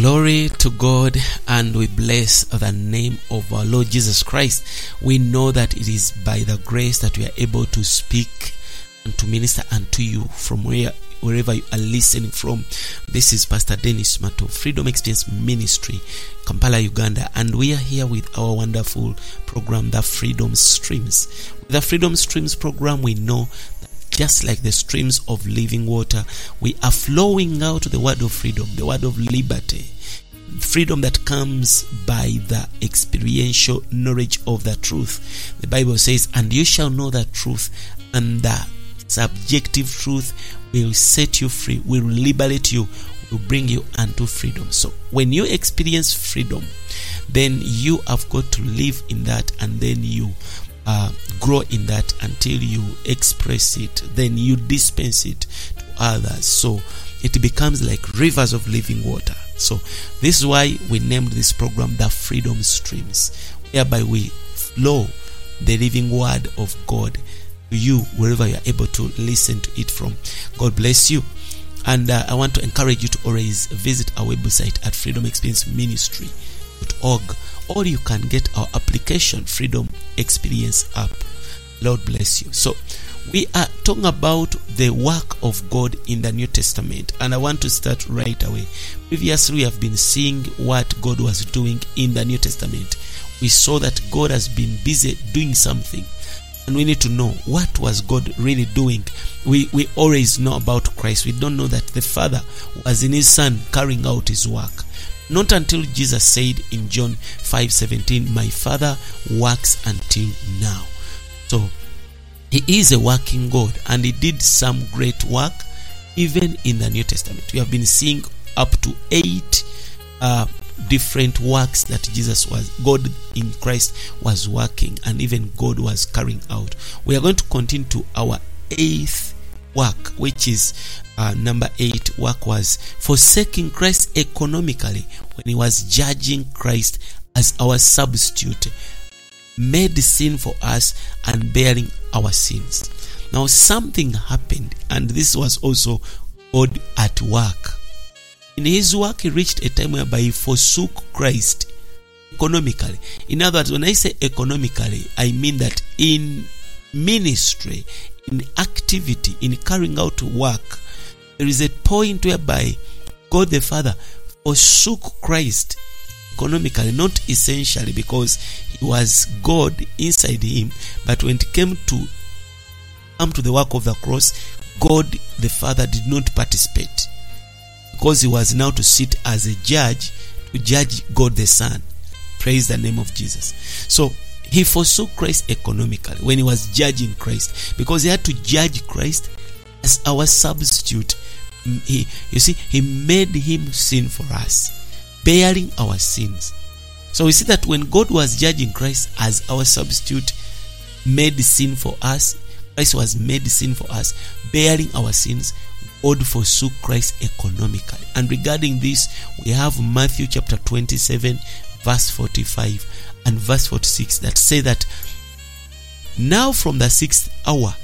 Glory to God, and we bless the name of our Lord Jesus Christ. We know that it is by the grace that we are able to speak and to minister unto you from where wherever you are listening from. This is Pastor Dennis Mato, Freedom Experience Ministry, Kampala, Uganda, and we are here with our wonderful program, the Freedom Streams. The Freedom Streams program, we know just like the streams of living water, we are flowing out the word of freedom, the word of liberty. Freedom that comes by the experiential knowledge of the truth. The Bible says, And you shall know the truth, and the subjective truth will set you free, will liberate you, will bring you unto freedom. So when you experience freedom, then you have got to live in that and then you uh, grow in that until you express it, then you dispense it to others. So it becomes like rivers of living water. So this is why we named this program the Freedom Streams, whereby we flow the living word of God to you wherever you are able to listen to it from. God bless you. And uh, I want to encourage you to always visit our website at freedomexperienceministry.org or you can get our application, Freedom Experience app. Lord bless you. So, we are talking about the work of God in the New Testament, and I want to start right away. Previously, we have been seeing what God was doing in the New Testament. We saw that God has been busy doing something, and we need to know what was God really doing. We we always know about Christ. We don't know that the Father was in His Son carrying out His work. Not until Jesus said in John 5:17, "My Father works until now." So he is a working God and he did some great work even in the New Testament. We have been seeing up to eight uh, different works that Jesus was, God in Christ was working and even God was carrying out. We are going to continue to our eighth work, which is uh, number eight work was forsaking Christ economically when he was judging Christ as our substitute made sin for us and bearing our sins. Now, something happened, and this was also God at work. In his work, he reached a time whereby he forsook Christ economically. In other words, when I say economically, I mean that in ministry, in activity, in carrying out work, there is a point whereby God the Father forsook Christ economically, not essentially because he was God inside him, but when it came to come to the work of the cross, God the Father did not participate because he was now to sit as a judge to judge God the Son. Praise the name of Jesus. So he forsook Christ economically when he was judging Christ because he had to judge Christ as our substitute. He, you see, he made him sin for us bearing our sins. So we see that when God was judging Christ as our substitute, made sin for us, Christ was made sin for us, bearing our sins, God forsook Christ economically. And regarding this, we have Matthew chapter 27, verse 45 and verse 46 that say that now from the sixth hour,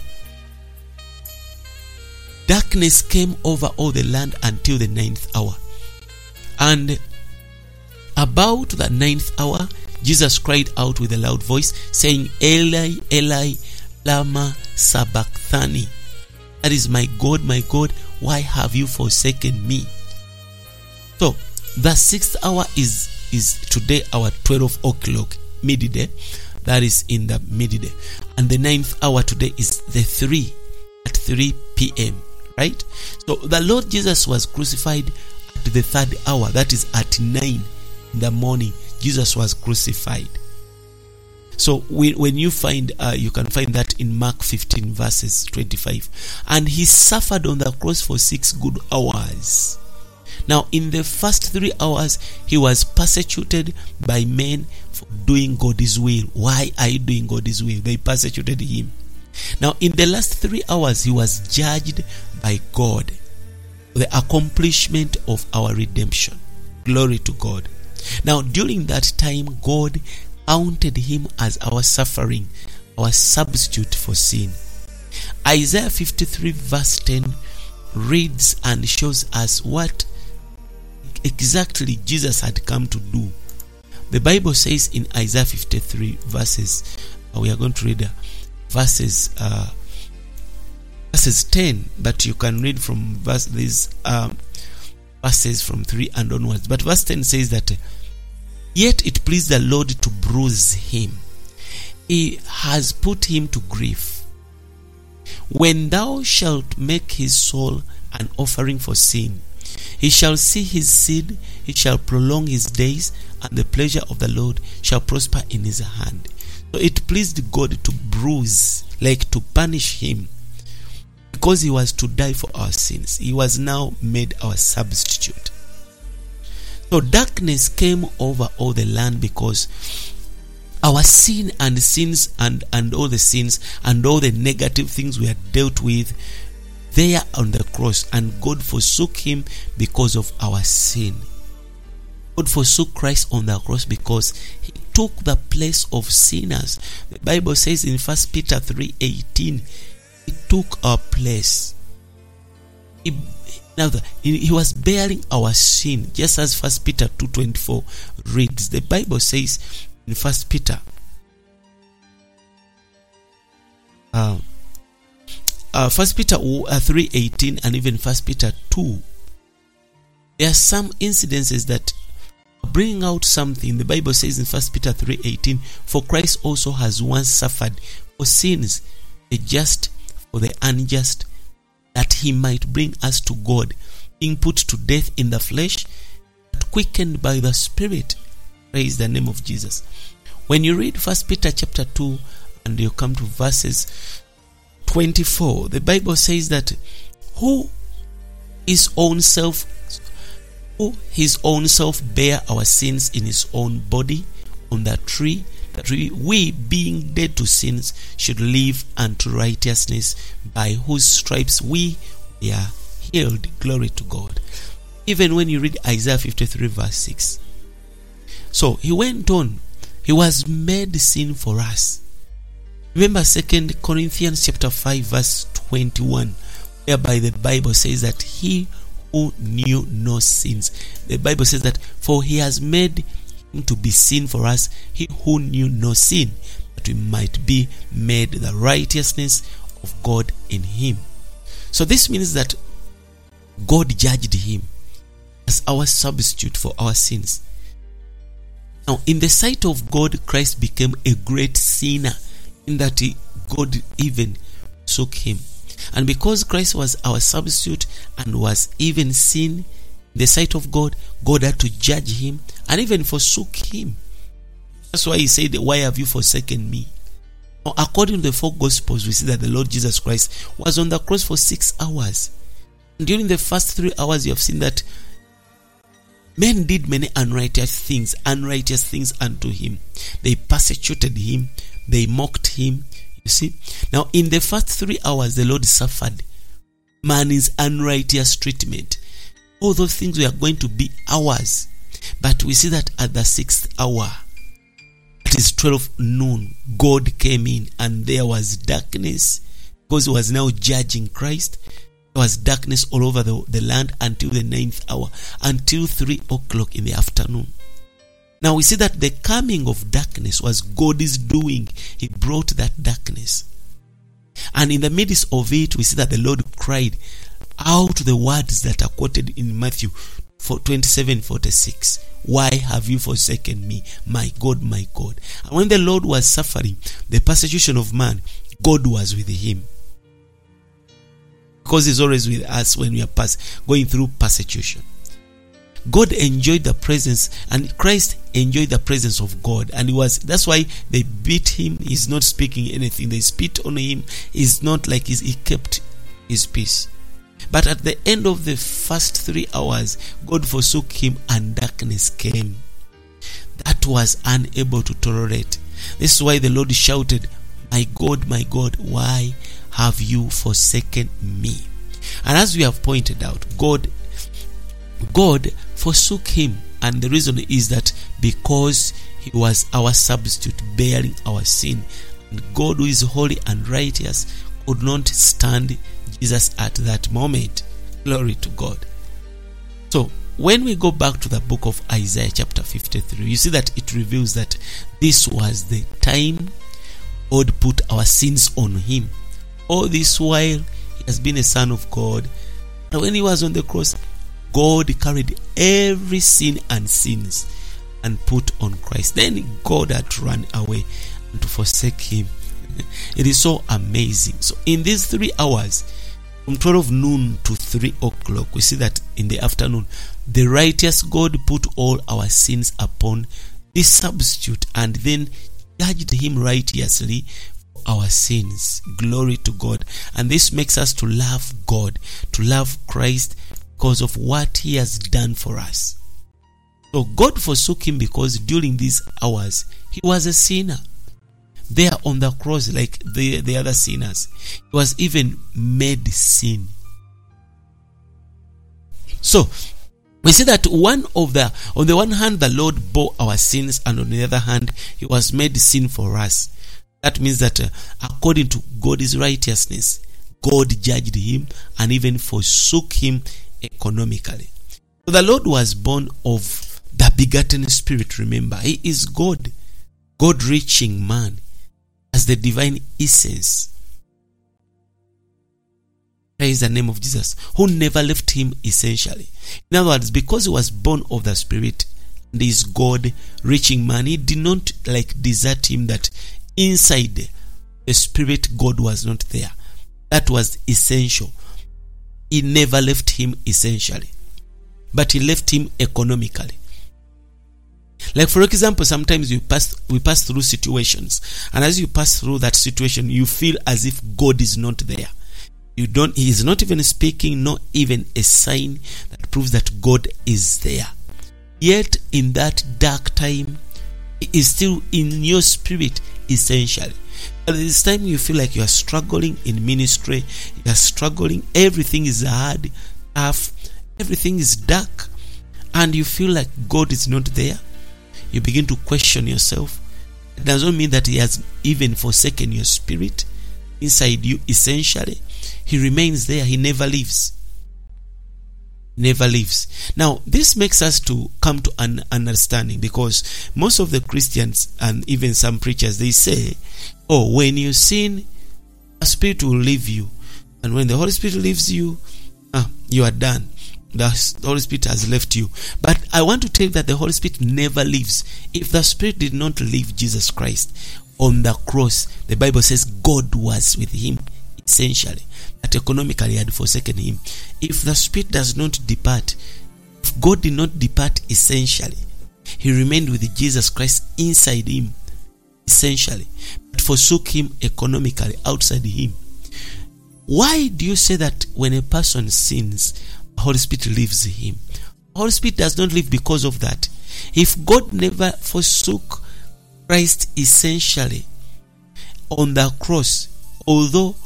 darkness came over all the land until the ninth hour. And about the ninth hour, Jesus cried out with a loud voice, saying, Eli, Eli, Lama Sabachthani. That is, my God, my God, why have you forsaken me? So, the sixth hour is is today our 12 o'clock midday. That is in the midday. And the ninth hour today is the 3 at 3 p.m. Right? So, the Lord Jesus was crucified at the third hour, that is at 9 in the morning jesus was crucified. So when you find uh, you can find that in mark 15 verses 25 and he suffered on the cross for six good hours. Now in the first three hours he was persecuted by men for doing god's will. Why are you doing god's will? They persecuted him. Now in the last three hours he was judged by god the accomplishment of our redemption glory to god now, during that time, God counted him as our suffering, our substitute for sin. Isaiah 53, verse 10 reads and shows us what exactly Jesus had come to do. The Bible says in Isaiah 53 verses, uh, we are going to read uh, verses uh, verses 10, but you can read from verse these um, verses from 3 and onwards. But verse 10 says that, Yet it pleased the Lord to bruise him. He has put him to grief. When thou shalt make his soul an offering for sin, he shall see his seed, he shall prolong his days, and the pleasure of the Lord shall prosper in his hand. So it pleased God to bruise, like to punish him, because he was to die for our sins. He was now made our substitute. So darkness came over all the land because our sin and sins and, and all the sins and all the negative things we had dealt with there on the cross, and God forsook him because of our sin. God forsook Christ on the cross because he took the place of sinners. The Bible says in 1 Peter 3:18, he took our place. He, now he, was bearing our sin, just as 1 Peter 2:24 reads. The Bible says in 1 Peter uh, uh, 1 Peter uh, 3:18 and even 1 Peter 2 there are some incidences that bringing out something the bible says in 1 peter 3.18 for christ also has once suffered for sins the just for the unjust that he might bring us to god being put to death in the flesh but quickened by the spirit. Praise the name of jesus. When you read 1 peter chapter 2 and you come to verses 24 the bible says that who his own self who his own self bare our sins in his own body on that tree that we, we being dead to sins should live unto righteousness by whose stripes we are healed. Glory to god. Even when you read isaiah 53 verse 6 so he went on. He was made sin for us. Remember second corinthians chapter 5 verse 21 whereby the bible says that he who knew no sins. The Bible says that, for he has made to be sin for us, he who knew no sin, that we might be made the righteousness of God in him. So this means that God judged him as our substitute for our sins. Now, in the sight of God, Christ became a great sinner in that he, God even took him. And because Christ was our substitute and was even sin in the sight of God, God had to judge him and even forsook him. That's why he said, Why have you forsaken me? Now, according to the four Gospels, we see that the Lord Jesus Christ was on the cross for six hours. During the first three hours, you have seen that men did many unrighteous things, unrighteous things unto him. They persecuted him, they mocked him, you see, now in the first three hours, the Lord suffered man's unrighteous treatment. All those things were going to be ours. but we see that at the sixth hour, it is 12 noon, God came in and there was darkness because he was now judging Christ. There was darkness all over the, the land until the ninth hour, until 3 o'clock in the afternoon. Now we see that the coming of darkness was God's doing. He brought that darkness. And in the midst of it, we see that the Lord cried out the words that are quoted in Matthew 27 46. Why have you forsaken me, my God, my God? And when the Lord was suffering the persecution of man, God was with him. Because He's always with us when we are going through persecution. God enjoyed the presence and Christ enjoyed the presence of God and it was that's why they beat him he's not speaking anything they spit on him he's not like he's, he kept his peace but at the end of the first 3 hours God forsook him and darkness came. That was unable to tolerate. This is why the Lord shouted my God my God why have you forsaken me? And as we have pointed out God God forsook him, and the reason is that because he was our substitute, bearing our sin, and God, who is holy and righteous, could not stand Jesus at that moment. Glory to God. So, when we go back to the book of Isaiah, chapter 53, you see that it reveals that this was the time God put our sins on him. All this while, he has been a son of God. And when he was on the cross, God carried every sin and sins and put on Christ. Then God had run away and to forsake him. it is so amazing. So, in these three hours, from 12 noon to 3 o'clock, we see that in the afternoon, the righteous God put all our sins upon this substitute and then judged him righteously for our sins. Glory to God. And this makes us to love God, to love Christ because of what he has done for us. So God forsook him because during these hours he was a sinner. There on the cross, like the, the other sinners, he was even made sin. So we see that one of the on the one hand the Lord bore our sins, and on the other hand, he was made sin for us. That means that uh, according to God's righteousness, God judged him and even forsook him economically. So the Lord was born of the begotten spirit, remember. He is God. God reaching man as the divine essence. Praise the name of Jesus, who never left him essentially. In other words, because he was born of the Spirit and is God reaching man, he did not like desert him that inside the Spirit God was not there. That was essential. He never left him essentially, but he left him economically. Like for example, sometimes we pass we pass through situations, and as you pass through that situation, you feel as if God is not there. You don't he is not even speaking, not even a sign that proves that God is there. Yet in that dark time, he is still in your spirit essentially. At this time you feel like you are struggling in ministry, you are struggling, everything is hard, tough, everything is dark, and you feel like God is not there you begin to question yourself. It doesn't mean that He has even forsaken your spirit inside you, essentially. He remains there, He never leaves. Never leaves. Now, this makes us to come to an understanding because most of the Christians and even some preachers they say, Oh, when you sin, a spirit will leave you. And when the Holy Spirit leaves you, ah, you are done the Holy Spirit has left you. But I want to tell you that the Holy Spirit never leaves. If the Spirit did not leave Jesus Christ on the cross, the Bible says God was with him essentially. That economically had forsaken him. If the Spirit does not depart, if God did not depart essentially, he remained with Jesus Christ inside him essentially, but forsook him economically outside him. Why do you say that when a person sins, Holy Spirit leaves him. Holy Spirit does not leave because of that. If God never forsook Christ essentially on the cross, although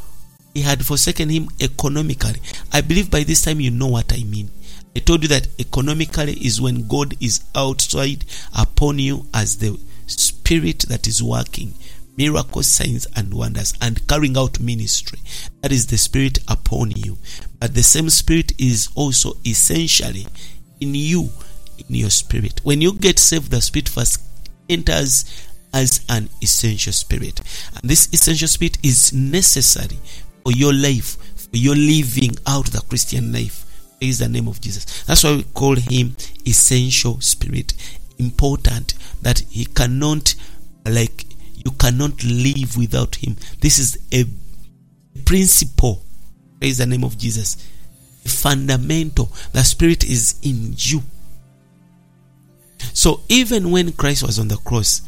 he had forsaken him economically, I believe by this time you know what I mean. I told you that economically is when God is outside upon you as the spirit that is working miracles, signs, and wonders, and carrying out ministry. That is the Spirit upon you. But the same Spirit is also essentially in you, in your spirit. When you get saved, the Spirit first enters as an essential spirit. And this essential spirit is necessary for your life, for your living out the Christian life. Is the name of Jesus. That's why we call him essential spirit. Important that he cannot like you cannot live without him. This is a principle. Praise the name of Jesus. Fundamental. The Spirit is in you. So even when Christ was on the cross,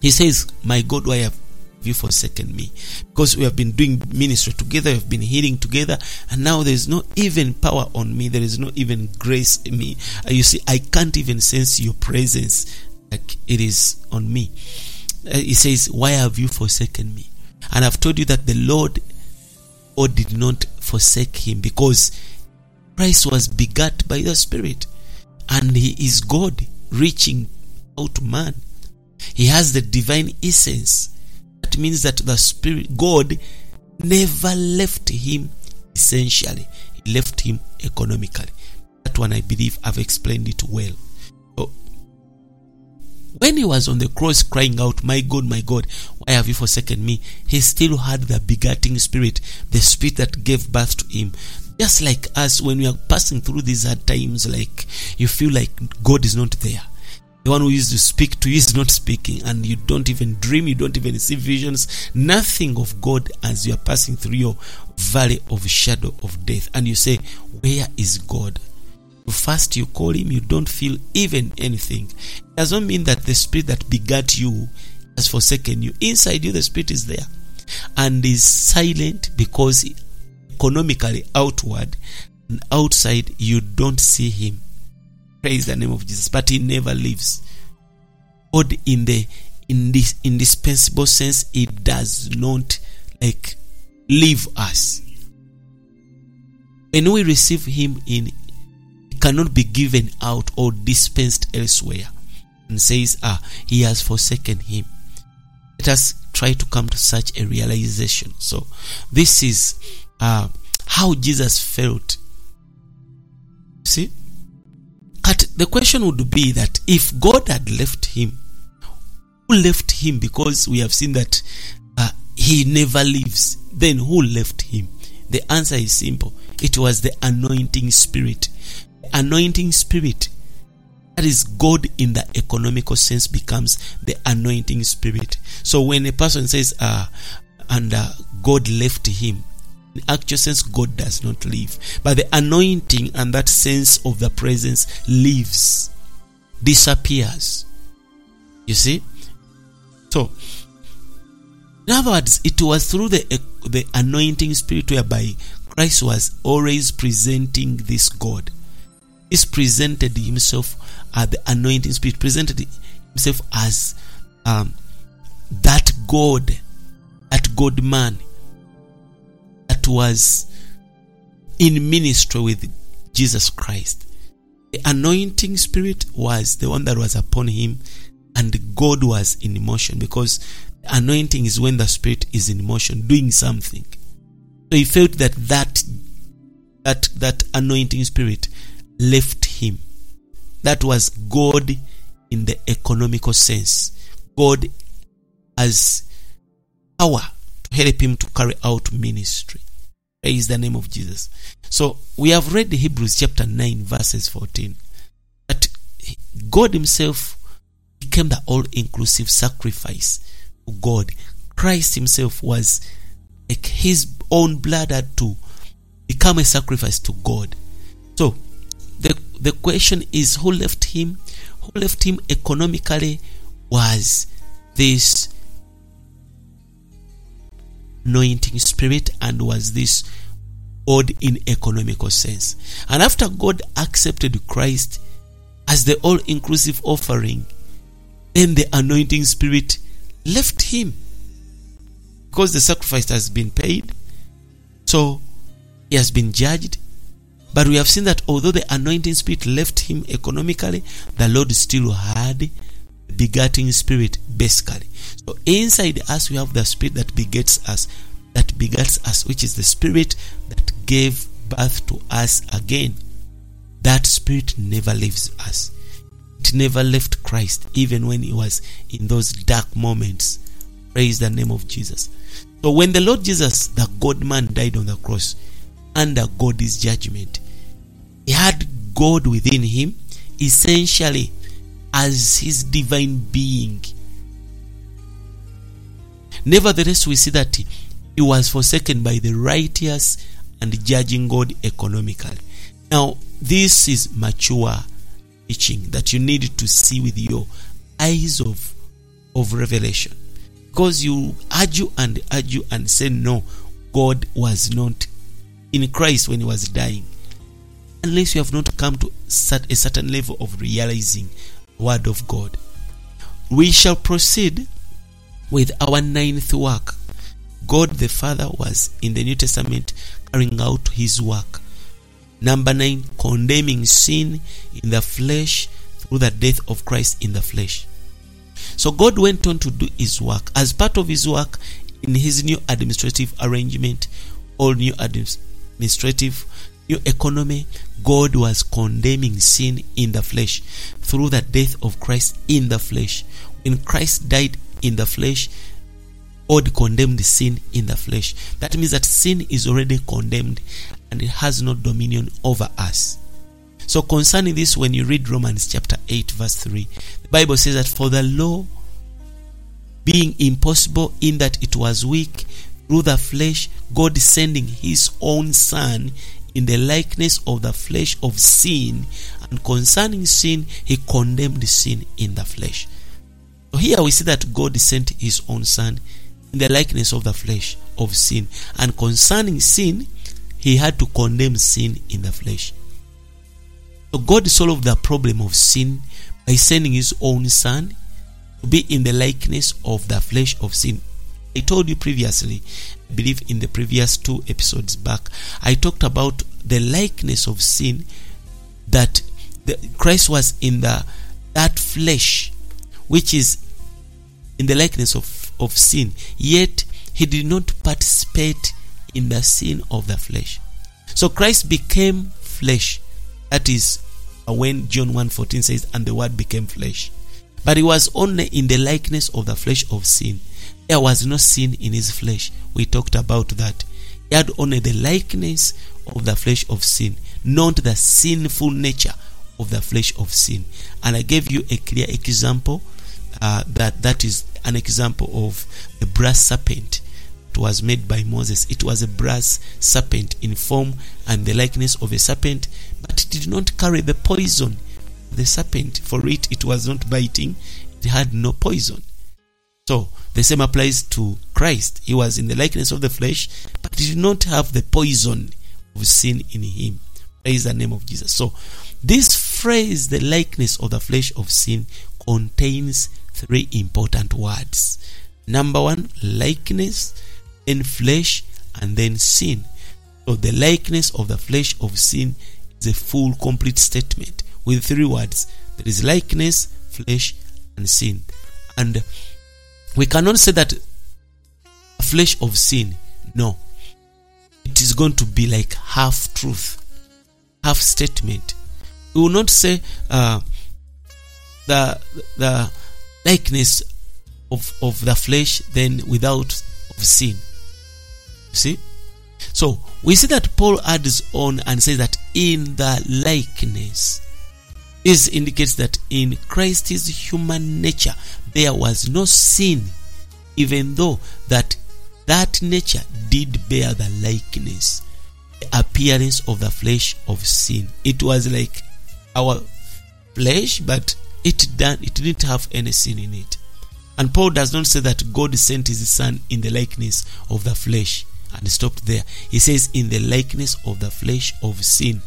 he says, My God, why have you forsaken me? Because we have been doing ministry together, we have been healing together, and now there is no even power on me, there is no even grace in me. Uh, you see, I can't even sense your presence like it is on me. Uh, he says, Why have you forsaken me? And I've told you that the Lord or did not forsake him because Christ was begat by the Spirit and he is God reaching out to man. He has the divine essence. That means that the Spirit, God, never left him essentially, he left him economically. That one I believe I've explained it well. When he was on the cross crying out, My God, my God, why have you forsaken me? He still had the begetting spirit, the spirit that gave birth to him. Just like us, when we are passing through these hard times, like you feel like God is not there. The one who used to speak to you is not speaking, and you don't even dream, you don't even see visions, nothing of God as you are passing through your valley of shadow of death. And you say, Where is God? Fast, you call him, you don't feel even anything. It does not mean that the spirit that begat you has forsaken you. Inside you, the spirit is there and is silent because economically outward and outside you don't see him praise the name of jesus but he never leaves god in the in this indispensable sense it does not like leave us when we receive him in cannot be given out or dispensed elsewhere and says ah he has forsaken him let us try to come to such a realization so this is uh, how Jesus felt. See? But the question would be that if God had left him, who left him? Because we have seen that uh, he never leaves. Then who left him? The answer is simple. It was the anointing spirit. Anointing spirit, that is God in the economical sense, becomes the anointing spirit. So when a person says, uh, and uh, God left him, in actual sense, God does not leave But the anointing and that sense of the presence lives, disappears. You see? So, in other words, it was through the, the anointing spirit whereby Christ was always presenting this God. He presented himself as the anointing spirit, presented himself as um, that God, that God man that was in ministry with Jesus Christ. The anointing spirit was the one that was upon him, and God was in motion because anointing is when the spirit is in motion, doing something. So he felt that that that that anointing spirit left him. That was God in the economical sense. God as power to help him to carry out ministry. Praise the name of Jesus. So we have read Hebrews chapter 9, verses 14. That God Himself became the all inclusive sacrifice to God. Christ Himself was like His own blood had to become a sacrifice to God. So the question is who left him? Who left him economically was this anointing spirit and was this God in economical sense. And after God accepted Christ as the all inclusive offering, then the anointing spirit left him because the sacrifice has been paid. So he has been judged. But we have seen that although the anointing spirit left him economically, the Lord still had the begetting spirit basically. So inside us we have the spirit that begets us, that begets us, which is the spirit that gave birth to us again. That spirit never leaves us. It never left Christ, even when he was in those dark moments. Praise the name of Jesus. So when the Lord Jesus, the God man, died on the cross under God's judgment, he had God within him, essentially as his divine being. Nevertheless, we see that he was forsaken by the righteous and judging God economically. Now, this is mature teaching that you need to see with your eyes of, of revelation. Because you argue and argue and say, no, God was not in Christ when he was dying. Unless you have not come to a certain level of realizing word of God. We shall proceed with our ninth work. God the Father was in the New Testament carrying out his work. Number nine, condemning sin in the flesh through the death of Christ in the flesh. So God went on to do his work. As part of his work in his new administrative arrangement, all new administrative new economy, God was condemning sin in the flesh through the death of Christ in the flesh. When Christ died in the flesh, God condemned sin in the flesh. That means that sin is already condemned and it has no dominion over us. So, concerning this, when you read Romans chapter 8, verse 3, the Bible says that for the law being impossible in that it was weak through the flesh, God sending his own Son in the likeness of the flesh of sin, and concerning sin, he condemned sin in the flesh. So here we see that God sent his own Son in the likeness of the flesh of sin, and concerning sin, he had to condemn sin in the flesh. So God solved the problem of sin by sending his own Son to be in the likeness of the flesh of sin. I told you previously, I believe in the previous two episodes back, I talked about the likeness of sin that the, Christ was in the that flesh, which is in the likeness of, of sin, yet he did not participate in the sin of the flesh. So Christ became flesh. That is uh, when John 1:14 says, and the word became flesh. But he was only in the likeness of the flesh of sin. There was no sin in his flesh. We talked about that. He had only the likeness of the flesh of sin, not the sinful nature of the flesh of sin. And I gave you a clear example uh, that that is an example of the brass serpent. It was made by Moses. It was a brass serpent in form and the likeness of a serpent, but it did not carry the poison. The serpent, for it, it was not biting. It had no poison. So the same applies to Christ. He was in the likeness of the flesh, but did not have the poison of sin in him. Praise the name of Jesus. So this phrase, the likeness of the flesh of sin, contains three important words. Number one, likeness, then flesh, and then sin. So the likeness of the flesh of sin is a full, complete statement with three words. There is likeness, flesh, and sin. And we cannot say that flesh of sin. No. It is going to be like half truth, half statement. We will not say uh, the the likeness of, of the flesh then without of sin. See? So we see that Paul adds on and says that in the likeness. This indicates that in Christ's human nature there was no sin, even though that that nature did bear the likeness, the appearance of the flesh of sin. It was like our flesh, but it done it didn't have any sin in it. And Paul does not say that God sent his son in the likeness of the flesh and stopped there. He says in the likeness of the flesh of sin.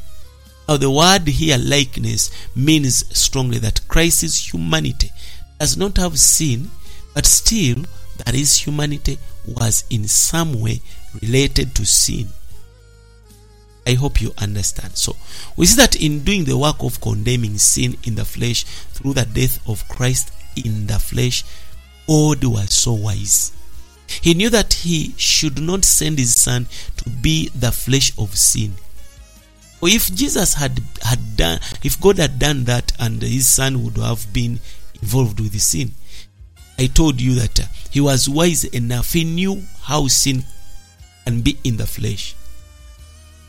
Now, the word here, likeness, means strongly that Christ's humanity does not have sin, but still that his humanity was in some way related to sin. I hope you understand. So, we see that in doing the work of condemning sin in the flesh through the death of Christ in the flesh, God was so wise. He knew that he should not send his son to be the flesh of sin. For if Jesus had had done, if God had done that, and his son would have been involved with the sin, I told you that uh, he was wise enough. He knew how sin can be in the flesh.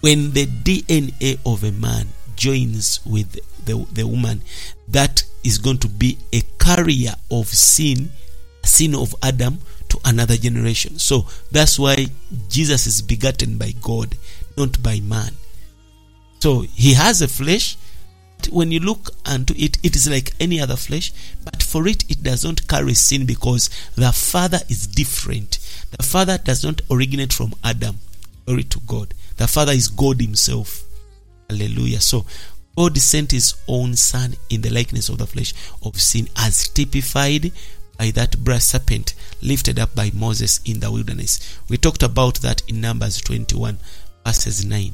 When the DNA of a man joins with the, the woman, that is going to be a carrier of sin, sin of Adam to another generation. So that's why Jesus is begotten by God, not by man. So he has a flesh. When you look unto it, it is like any other flesh, but for it, it does not carry sin because the Father is different. The Father does not originate from Adam. Glory to God. The Father is God Himself. Hallelujah. So God sent His own Son in the likeness of the flesh of sin, as typified by that brass serpent lifted up by Moses in the wilderness. We talked about that in Numbers 21, verses 9.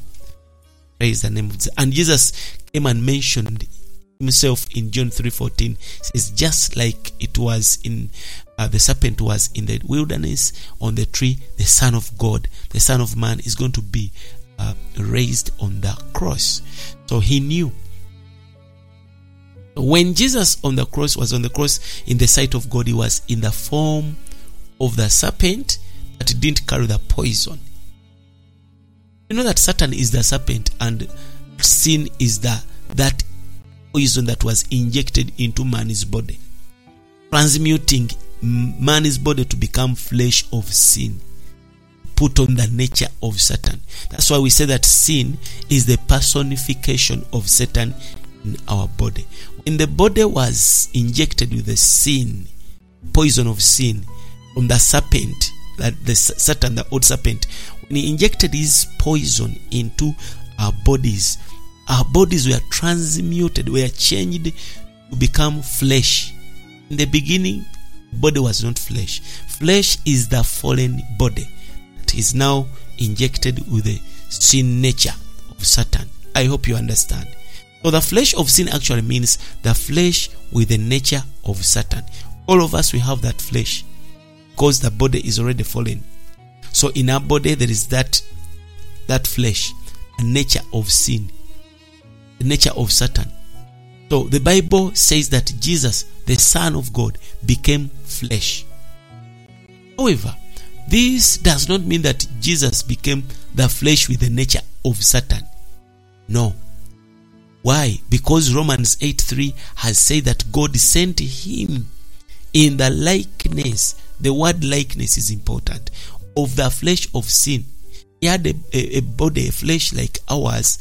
Praise the name of Jesus. And Jesus and mentioned himself in John 3:14 says just like it was in uh, the serpent was in the wilderness on the tree the son of God the son of man is going to be uh, raised on the cross. So he knew. When Jesus on the cross was on the cross in the sight of God, he was in the form of the serpent that didn't carry the poison. You know that Satan is the serpent and sin is the that poison that was injected into man's body, transmuting man's body to become flesh of sin, put on the nature of Satan. That's why we say that sin is the personification of Satan in our body. When the body was injected with the sin, poison of sin from the serpent, that the Satan, the old serpent, when he injected his poison into our bodies, our bodies were transmuted, were changed to become flesh. In the beginning, body was not flesh. Flesh is the fallen body that is now injected with the sin nature of Satan. I hope you understand. So the flesh of sin actually means the flesh with the nature of Satan. All of us we have that flesh because the body is already fallen. So in our body there is that that flesh, a nature of sin, nature of Satan. So the Bible says that Jesus, the Son of God, became flesh. However, this does not mean that Jesus became the flesh with the nature of Satan. No. Why? Because Romans 8 3 has said that God sent him in the likeness. The word likeness is important. Of the flesh of sin. He had a, a, a body, a flesh like ours,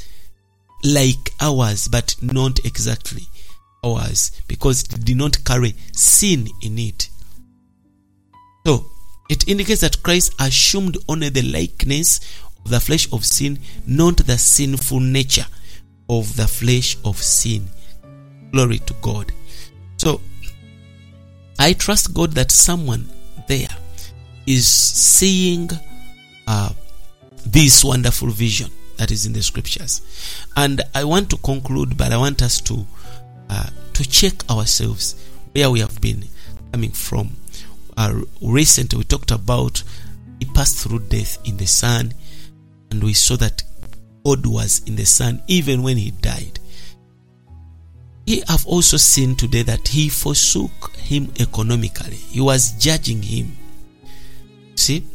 like ours, but not exactly ours, because it did not carry sin in it. So, it indicates that Christ assumed only the likeness of the flesh of sin, not the sinful nature of the flesh of sin. Glory to God. So, I trust God that someone there is seeing uh, this wonderful vision that is in the scriptures. And I want to conclude, but I want us to uh, to check ourselves where we have been coming from. Uh, recently, we talked about he passed through death in the son, and we saw that God was in the son even when he died. We have also seen today that he forsook him economically. He was judging him. See?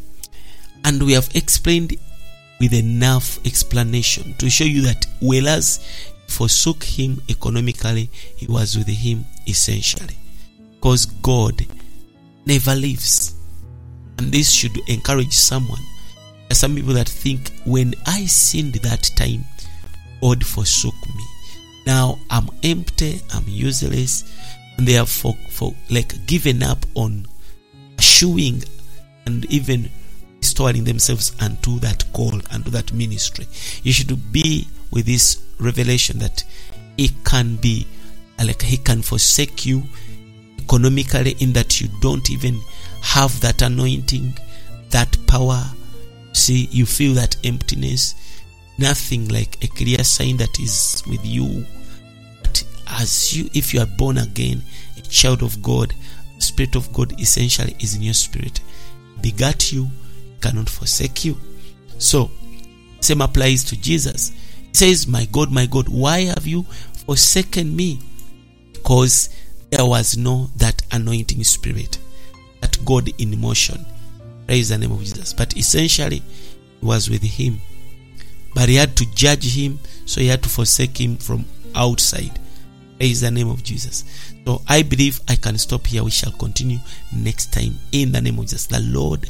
And we have explained with enough explanation to show you that whereas forsook him economically, he was with him essentially. Because God never leaves. And this should encourage someone. There are some people that think when I sinned that time, God forsook me. Now I'm empty, I'm useless, and they for, for like given up on pursuing and even restoring themselves unto that call, unto that ministry. You should be with this revelation that He can be like He can forsake you economically in that you don't even have that anointing, that power. See, you feel that emptiness. Nothing like a clear sign that is with you. But as you, if you are born again, a child of God, Spirit of God essentially is in your spirit. Begat you, cannot forsake you. So, same applies to Jesus. He says, My God, my God, why have you forsaken me? Because there was no that anointing spirit, that God in motion. Praise the name of Jesus. But essentially, he was with him. But he had to judge him, so he had to forsake him from outside. Praise the name of Jesus. So I believe I can stop here. We shall continue next time in the name of Jesus. The Lord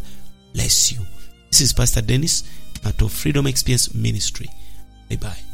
bless you. This is Pastor Dennis of Freedom Experience Ministry. Bye bye.